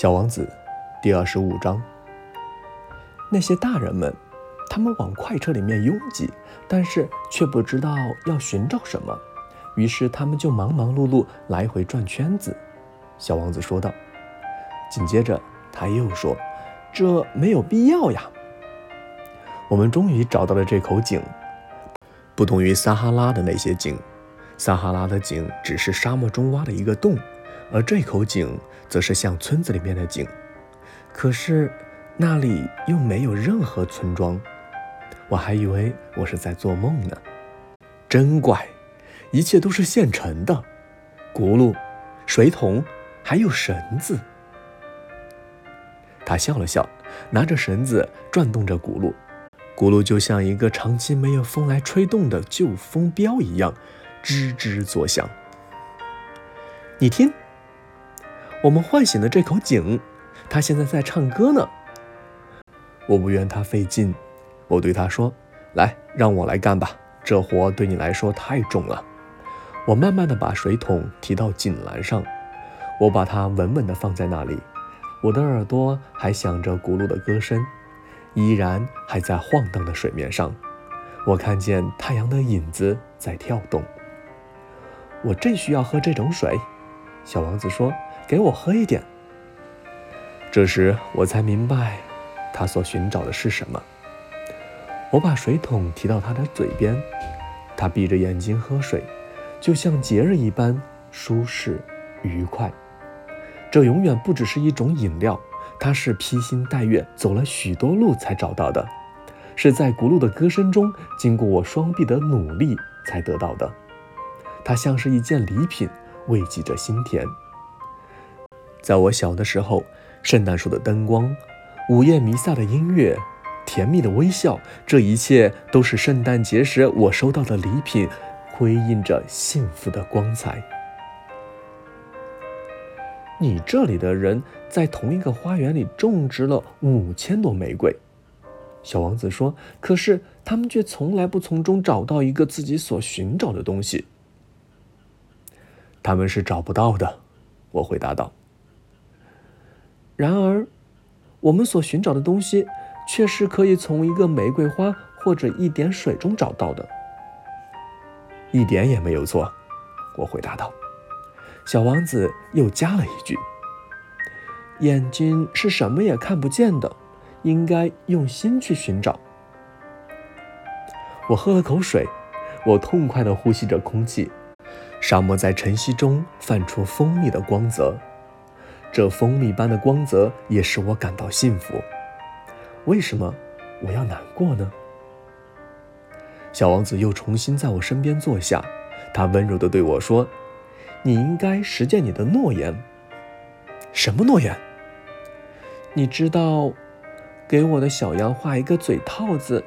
小王子，第二十五章。那些大人们，他们往快车里面拥挤，但是却不知道要寻找什么，于是他们就忙忙碌碌来回转圈子。小王子说道。紧接着他又说：“这没有必要呀。”我们终于找到了这口井，不同于撒哈拉的那些井，撒哈拉的井只是沙漠中挖的一个洞。而这口井则是像村子里面的井，可是那里又没有任何村庄，我还以为我是在做梦呢。真怪，一切都是现成的，轱辘、水桶，还有绳子。他笑了笑，拿着绳子转动着轱辘，轱辘就像一个长期没有风来吹动的旧风标一样，吱吱作响。你听。我们唤醒了这口井，它现在在唱歌呢。我不愿它费劲，我对它说：“来，让我来干吧，这活对你来说太重了。”我慢慢的把水桶提到井栏上，我把它稳稳的放在那里，我的耳朵还响着轱辘的歌声，依然还在晃荡的水面上。我看见太阳的影子在跳动。我正需要喝这种水，小王子说。给我喝一点。这时我才明白，他所寻找的是什么。我把水桶提到他的嘴边，他闭着眼睛喝水，就像节日一般舒适愉快。这永远不只是一种饮料，它是披星戴月走了许多路才找到的，是在轱辘的歌声中，经过我双臂的努力才得到的。它像是一件礼品，慰藉着心田。在我小的时候，圣诞树的灯光、午夜弥撒的音乐、甜蜜的微笑，这一切都是圣诞节时我收到的礼品，辉映着幸福的光彩。你这里的人在同一个花园里种植了五千朵玫瑰，小王子说。可是他们却从来不从中找到一个自己所寻找的东西。他们是找不到的，我回答道。然而，我们所寻找的东西，却是可以从一个玫瑰花或者一点水中找到的。一点也没有错，我回答道。小王子又加了一句：“眼睛是什么也看不见的，应该用心去寻找。”我喝了口水，我痛快地呼吸着空气。沙漠在晨曦中泛出蜂蜜的光泽。这蜂蜜般的光泽也使我感到幸福。为什么我要难过呢？小王子又重新在我身边坐下，他温柔地对我说：“你应该实践你的诺言。什么诺言？你知道，给我的小羊画一个嘴套子，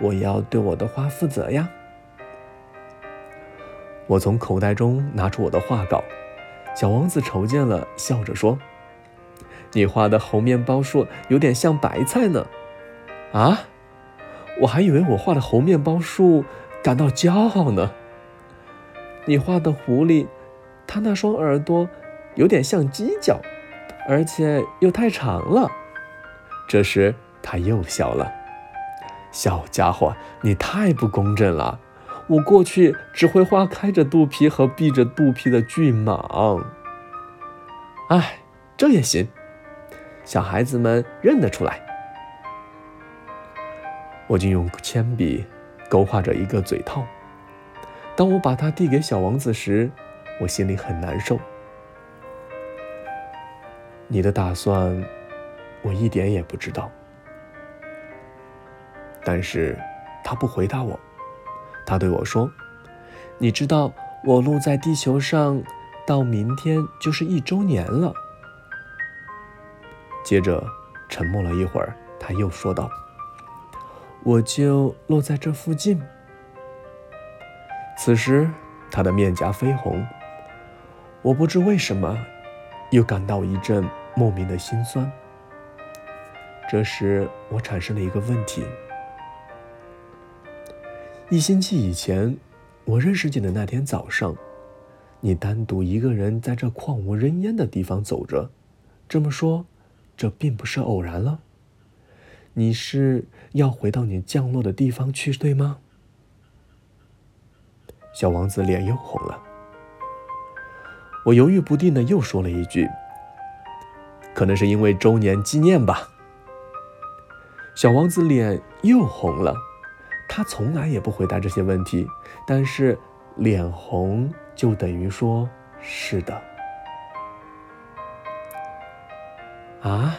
我要对我的花负责呀。”我从口袋中拿出我的画稿。小王子瞅见了，笑着说：“你画的猴面包树有点像白菜呢。”啊，我还以为我画的猴面包树感到骄傲呢。你画的狐狸，它那双耳朵有点像犄角，而且又太长了。这时他又笑了：“小家伙，你太不公正了。”我过去只会画开着肚皮和闭着肚皮的巨蟒。哎，这也行，小孩子们认得出来。我竟用铅笔勾画着一个嘴套。当我把它递给小王子时，我心里很难受。你的打算，我一点也不知道。但是，他不回答我。他对我说：“你知道，我落在地球上，到明天就是一周年了。”接着沉默了一会儿，他又说道：“我就落在这附近。”此时，他的面颊绯红。我不知为什么，又感到一阵莫名的心酸。这时，我产生了一个问题。一星期以前，我认识你的那天早上，你单独一个人在这旷无人烟的地方走着，这么说，这并不是偶然了。你是要回到你降落的地方去，对吗？小王子脸又红了。我犹豫不定的又说了一句：“可能是因为周年纪念吧。”小王子脸又红了。他从来也不回答这些问题，但是脸红就等于说是的。啊？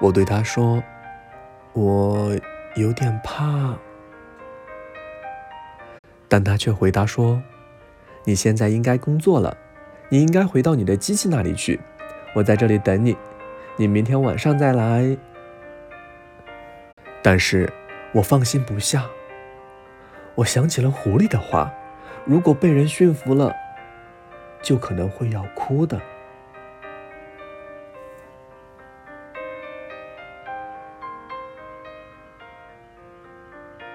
我对他说：“我有点怕。”但他却回答说：“你现在应该工作了，你应该回到你的机器那里去。我在这里等你，你明天晚上再来。”但是，我放心不下。我想起了狐狸的话：“如果被人驯服了，就可能会要哭的。”